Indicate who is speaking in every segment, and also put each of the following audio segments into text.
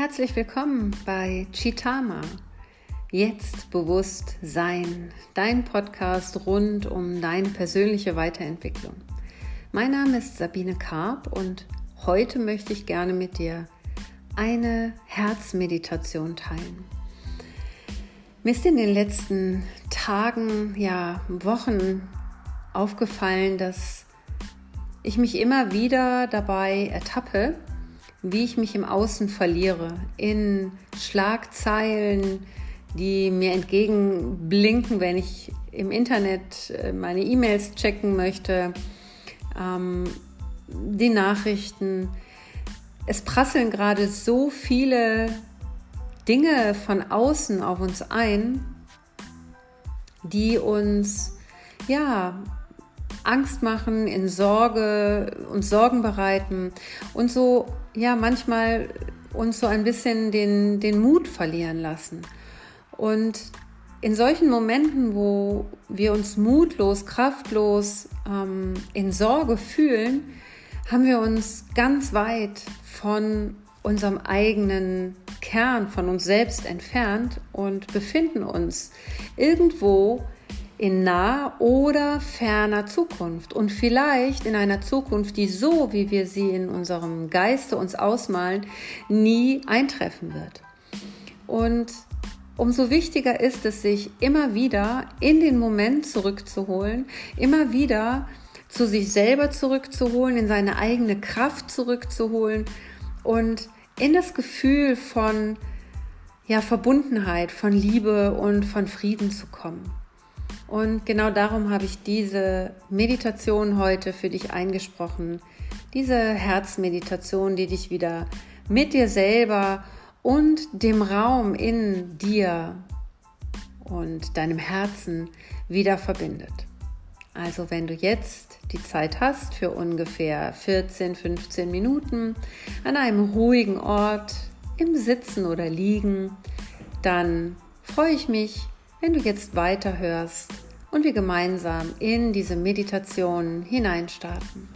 Speaker 1: Herzlich willkommen bei Chitama. Jetzt bewusst sein, dein Podcast rund um deine persönliche Weiterentwicklung. Mein Name ist Sabine Karp und heute möchte ich gerne mit dir eine Herzmeditation teilen. Mir ist in den letzten Tagen, ja, Wochen aufgefallen, dass ich mich immer wieder dabei ertappe, wie ich mich im Außen verliere, in Schlagzeilen, die mir entgegenblinken, wenn ich im Internet äh, meine E-Mails checken möchte, ähm, die Nachrichten. Es prasseln gerade so viele Dinge von außen auf uns ein, die uns ja Angst machen, in Sorge, uns Sorgen bereiten und so ja manchmal uns so ein bisschen den, den Mut verlieren lassen. Und in solchen Momenten, wo wir uns mutlos, kraftlos ähm, in Sorge fühlen, haben wir uns ganz weit von unserem eigenen Kern, von uns selbst entfernt und befinden uns irgendwo in naher oder ferner Zukunft und vielleicht in einer Zukunft, die so, wie wir sie in unserem Geiste uns ausmalen, nie eintreffen wird. Und umso wichtiger ist es, sich immer wieder in den Moment zurückzuholen, immer wieder zu sich selber zurückzuholen, in seine eigene Kraft zurückzuholen und in das Gefühl von ja, Verbundenheit, von Liebe und von Frieden zu kommen. Und genau darum habe ich diese Meditation heute für dich eingesprochen. Diese Herzmeditation, die dich wieder mit dir selber und dem Raum in dir und deinem Herzen wieder verbindet. Also wenn du jetzt die Zeit hast für ungefähr 14, 15 Minuten an einem ruhigen Ort, im Sitzen oder Liegen, dann freue ich mich, wenn du jetzt weiterhörst und wir gemeinsam in diese Meditation hineinstarten.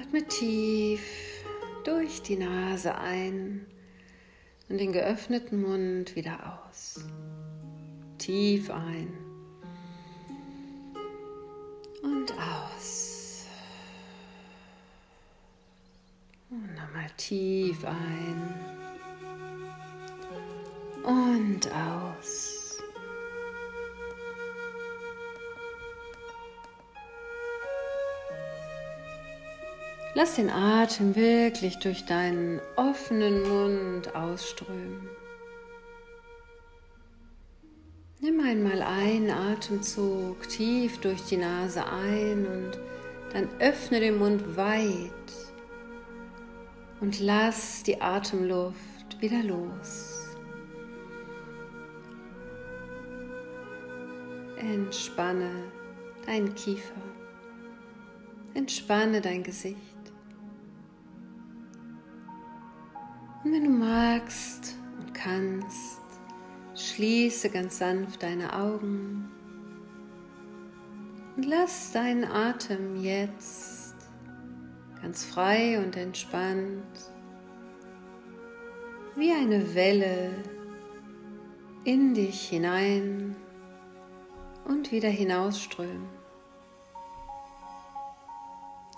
Speaker 1: Atme tief durch die Nase ein und den geöffneten Mund wieder aus. Tief ein und aus. Nochmal tief ein und aus. Lass den Atem wirklich durch deinen offenen Mund ausströmen. Nimm einmal einen Atemzug tief durch die Nase ein und dann öffne den Mund weit und lass die Atemluft wieder los. Entspanne deinen Kiefer. Entspanne dein Gesicht. Und wenn du magst und kannst, schließe ganz sanft deine Augen und lass deinen Atem jetzt ganz frei und entspannt, wie eine Welle in dich hinein und wieder hinausströmen.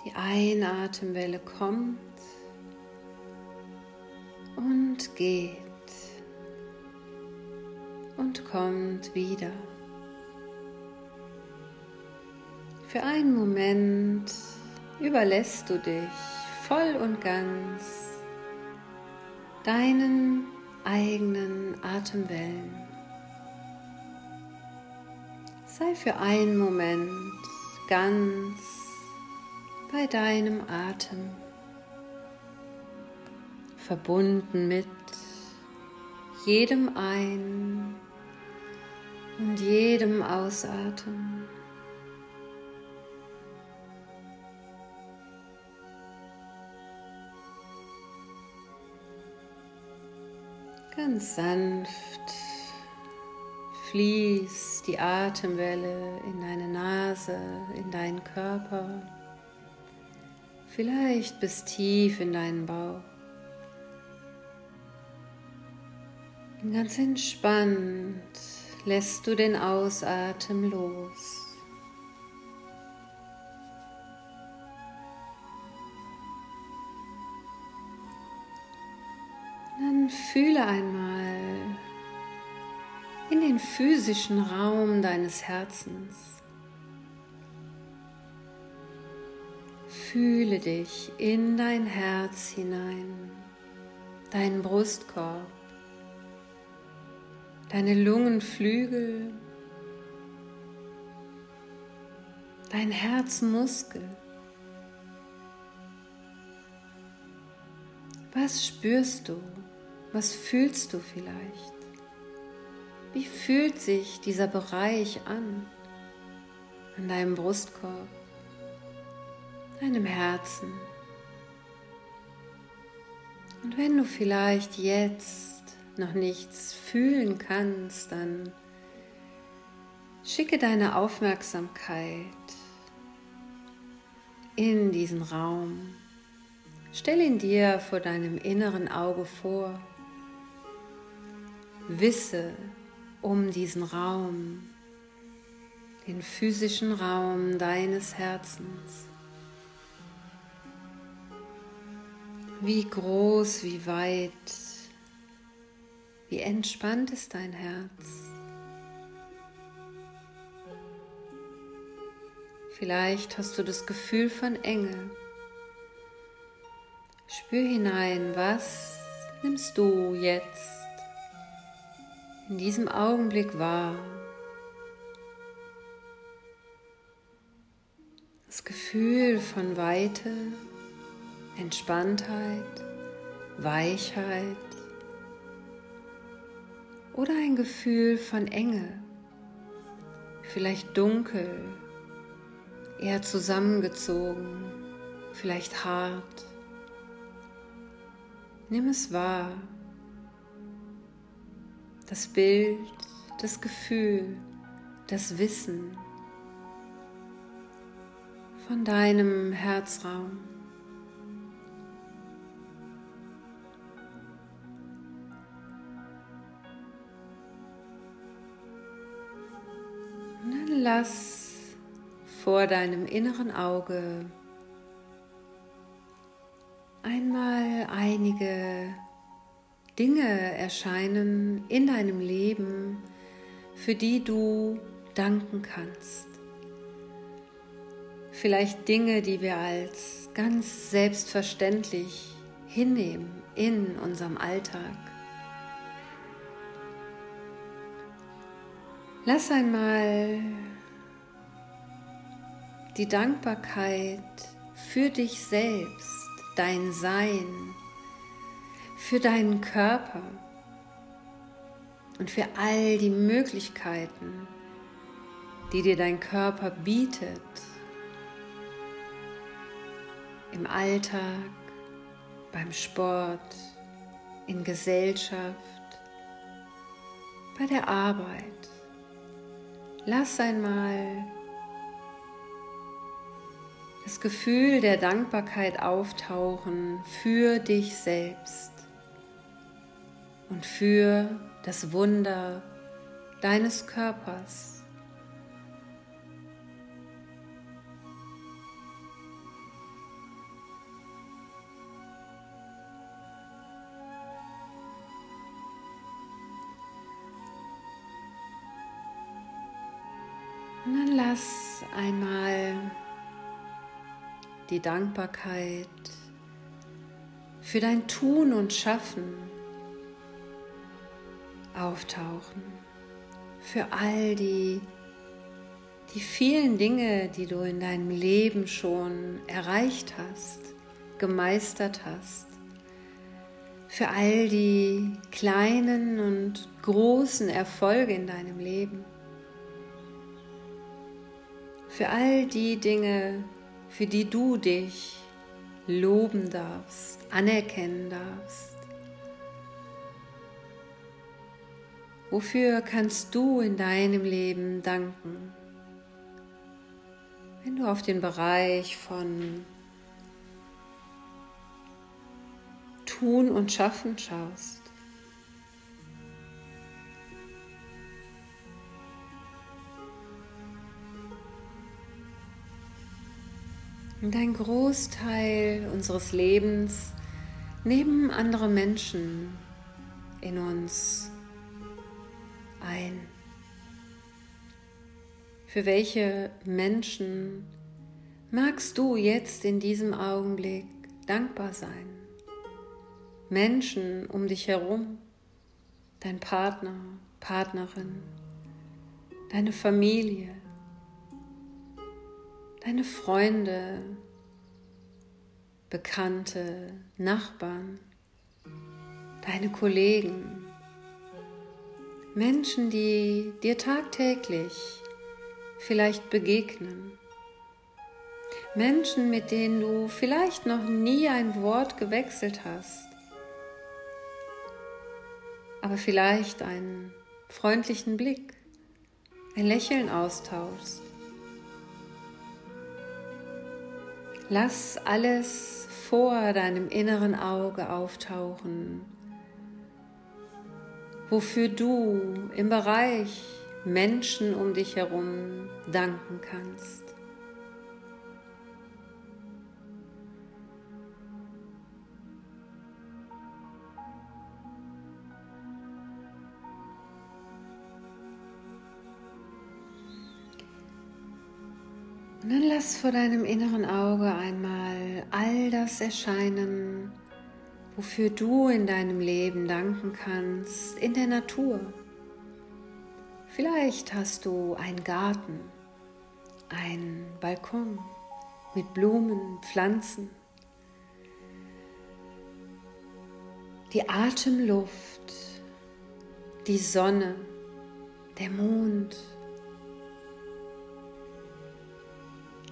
Speaker 1: Die Einatemwelle kommt und geht und kommt wieder. Für einen Moment überlässt du dich voll und ganz deinen eigenen Atemwellen. Sei für einen Moment ganz bei deinem Atem, verbunden mit jedem Ein- und jedem Ausatmen. Ganz sanft fließt die Atemwelle in deine Nase, in deinen Körper, vielleicht bis tief in deinen Bauch. Ganz entspannt lässt du den Ausatmen los. Fühle einmal in den physischen Raum deines Herzens. Fühle dich in dein Herz hinein, deinen Brustkorb deine Lungenflügel, dein Herzmuskel. Was spürst du? Was fühlst du vielleicht? Wie fühlt sich dieser Bereich an? An deinem Brustkorb, deinem Herzen. Und wenn du vielleicht jetzt noch nichts fühlen kannst, dann schicke deine Aufmerksamkeit in diesen Raum. Stell ihn dir vor deinem inneren Auge vor. Wisse um diesen Raum, den physischen Raum deines Herzens. Wie groß, wie weit wie entspannt ist dein Herz? Vielleicht hast du das Gefühl von Enge. Spür hinein, was nimmst du jetzt in diesem Augenblick wahr? Das Gefühl von Weite, Entspanntheit, Weichheit, oder ein Gefühl von Enge, vielleicht dunkel, eher zusammengezogen, vielleicht hart. Nimm es wahr, das Bild, das Gefühl, das Wissen von deinem Herzraum. lass vor deinem inneren Auge einmal einige Dinge erscheinen in deinem Leben, für die du danken kannst. Vielleicht Dinge, die wir als ganz selbstverständlich hinnehmen in unserem Alltag. Lass einmal die Dankbarkeit für dich selbst, dein Sein, für deinen Körper und für all die Möglichkeiten, die dir dein Körper bietet im Alltag, beim Sport, in Gesellschaft, bei der Arbeit. Lass einmal das Gefühl der Dankbarkeit auftauchen für dich selbst und für das Wunder deines Körpers. Und dann lass einmal die Dankbarkeit für dein Tun und Schaffen auftauchen, für all die, die vielen Dinge, die du in deinem Leben schon erreicht hast, gemeistert hast, für all die kleinen und großen Erfolge in deinem Leben. Für all die Dinge, für die du dich loben darfst, anerkennen darfst. Wofür kannst du in deinem Leben danken? Wenn du auf den Bereich von Tun und Schaffen schaust. Und ein Großteil unseres Lebens nehmen andere Menschen in uns ein. Für welche Menschen magst du jetzt in diesem Augenblick dankbar sein? Menschen um dich herum, dein Partner, Partnerin, deine Familie, deine Freunde, Bekannte, Nachbarn, deine Kollegen, Menschen, die dir tagtäglich vielleicht begegnen, Menschen, mit denen du vielleicht noch nie ein Wort gewechselt hast, aber vielleicht einen freundlichen Blick, ein Lächeln austauschst. Lass alles vor deinem inneren Auge auftauchen, wofür du im Bereich Menschen um dich herum danken kannst. Und dann lass vor deinem inneren Auge einmal all das erscheinen, wofür du in deinem Leben danken kannst, in der Natur. Vielleicht hast du einen Garten, einen Balkon mit Blumen, Pflanzen, die Atemluft, die Sonne, der Mond,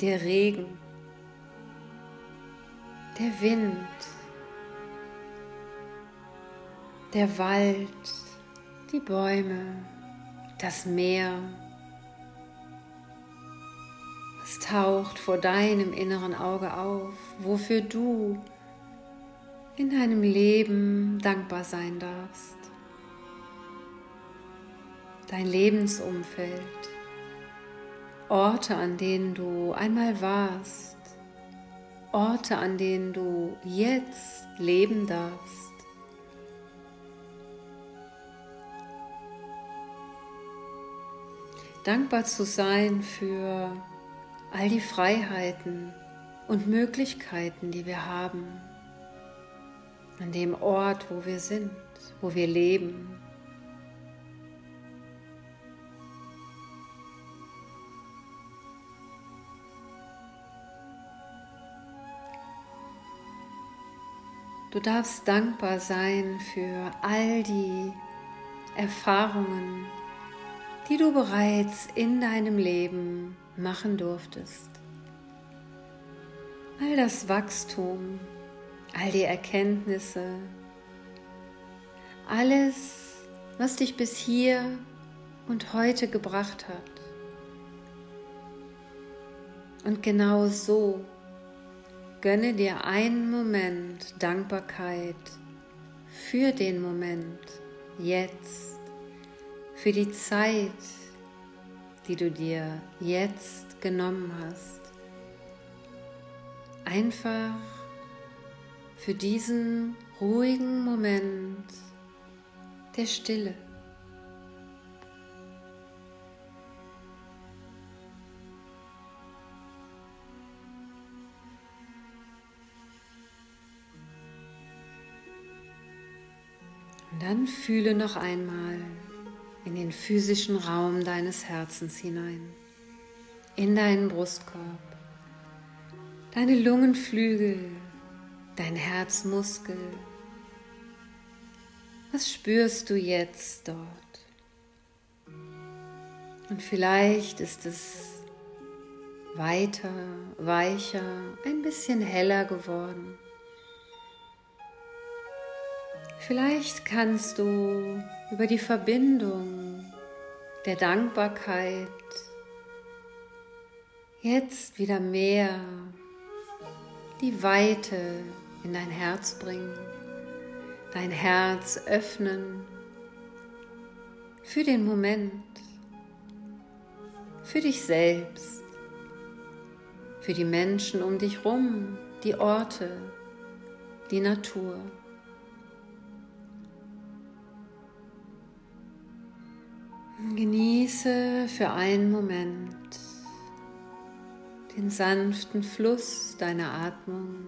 Speaker 1: der Regen, der Wind, der Wald, die Bäume, das Meer. Es taucht vor deinem inneren Auge auf, wofür du in deinem Leben dankbar sein darfst. Dein Lebensumfeld Orte, an denen du einmal warst, Orte, an denen du jetzt leben darfst. Dankbar zu sein für all die Freiheiten und Möglichkeiten, die wir haben, an dem Ort, wo wir sind, wo wir leben. Du darfst dankbar sein für all die Erfahrungen, die du bereits in deinem Leben machen durftest. All das Wachstum, all die Erkenntnisse, alles, was dich bis hier und heute gebracht hat. Und genau so Gönne dir einen Moment Dankbarkeit für den Moment, jetzt, für die Zeit, die du dir jetzt genommen hast. Einfach für diesen ruhigen Moment der Stille. Und dann fühle noch einmal in den physischen Raum deines Herzens hinein, in deinen Brustkorb, deine Lungenflügel, dein Herzmuskel. Was spürst du jetzt dort? Und vielleicht ist es weiter, weicher, ein bisschen heller geworden. Vielleicht kannst du über die Verbindung der Dankbarkeit jetzt wieder mehr die Weite in dein Herz bringen, dein Herz öffnen für den Moment, für dich selbst, für die Menschen um dich rum, die Orte, die Natur. Genieße für einen Moment den sanften Fluss deiner Atmung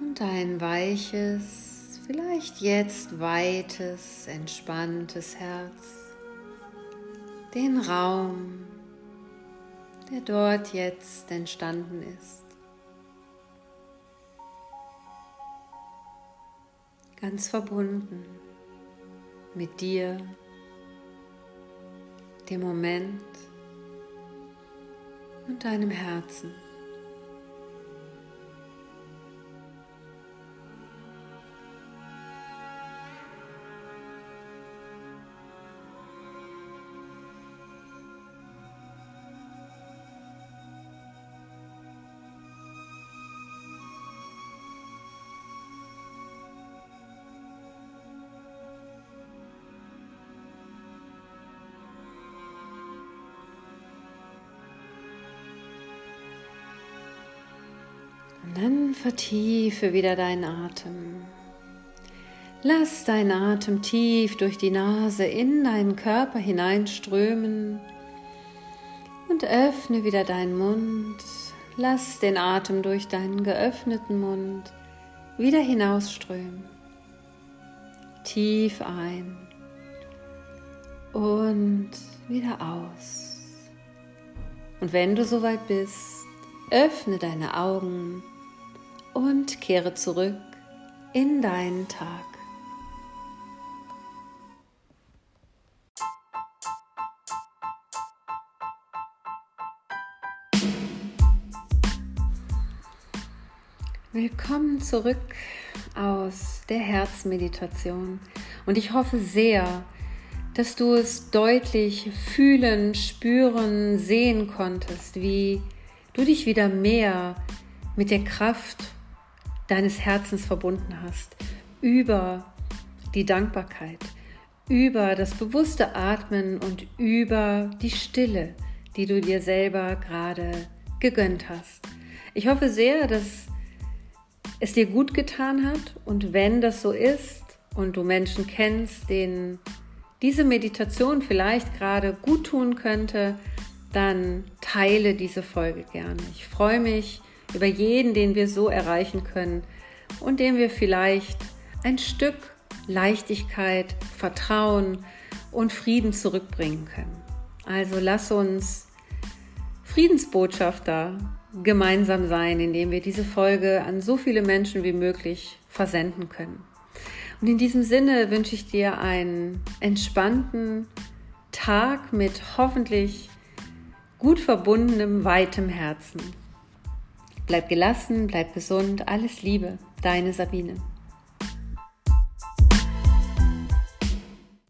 Speaker 1: und ein weiches, vielleicht jetzt weites, entspanntes Herz, den Raum, der dort jetzt entstanden ist. Ganz verbunden mit dir, dem Moment, und deinem Herzen. Dann vertiefe wieder deinen Atem. Lass deinen Atem tief durch die Nase in deinen Körper hineinströmen und öffne wieder deinen Mund. Lass den Atem durch deinen geöffneten Mund wieder hinausströmen. Tief ein und wieder aus. Und wenn du soweit bist, öffne deine Augen und kehre zurück in deinen Tag. Willkommen zurück aus der Herzmeditation und ich hoffe sehr, dass du es deutlich fühlen, spüren, sehen konntest, wie du dich wieder mehr mit der Kraft deines Herzens verbunden hast, über die Dankbarkeit, über das bewusste Atmen und über die Stille, die du dir selber gerade gegönnt hast. Ich hoffe sehr, dass es dir gut getan hat und wenn das so ist und du Menschen kennst, denen diese Meditation vielleicht gerade gut tun könnte, dann teile diese Folge gerne. Ich freue mich über jeden, den wir so erreichen können und dem wir vielleicht ein Stück Leichtigkeit, Vertrauen und Frieden zurückbringen können. Also lass uns Friedensbotschafter gemeinsam sein, indem wir diese Folge an so viele Menschen wie möglich versenden können. Und in diesem Sinne wünsche ich dir einen entspannten Tag mit hoffentlich gut verbundenem, weitem Herzen. Bleib gelassen, bleib gesund, alles Liebe, deine Sabine.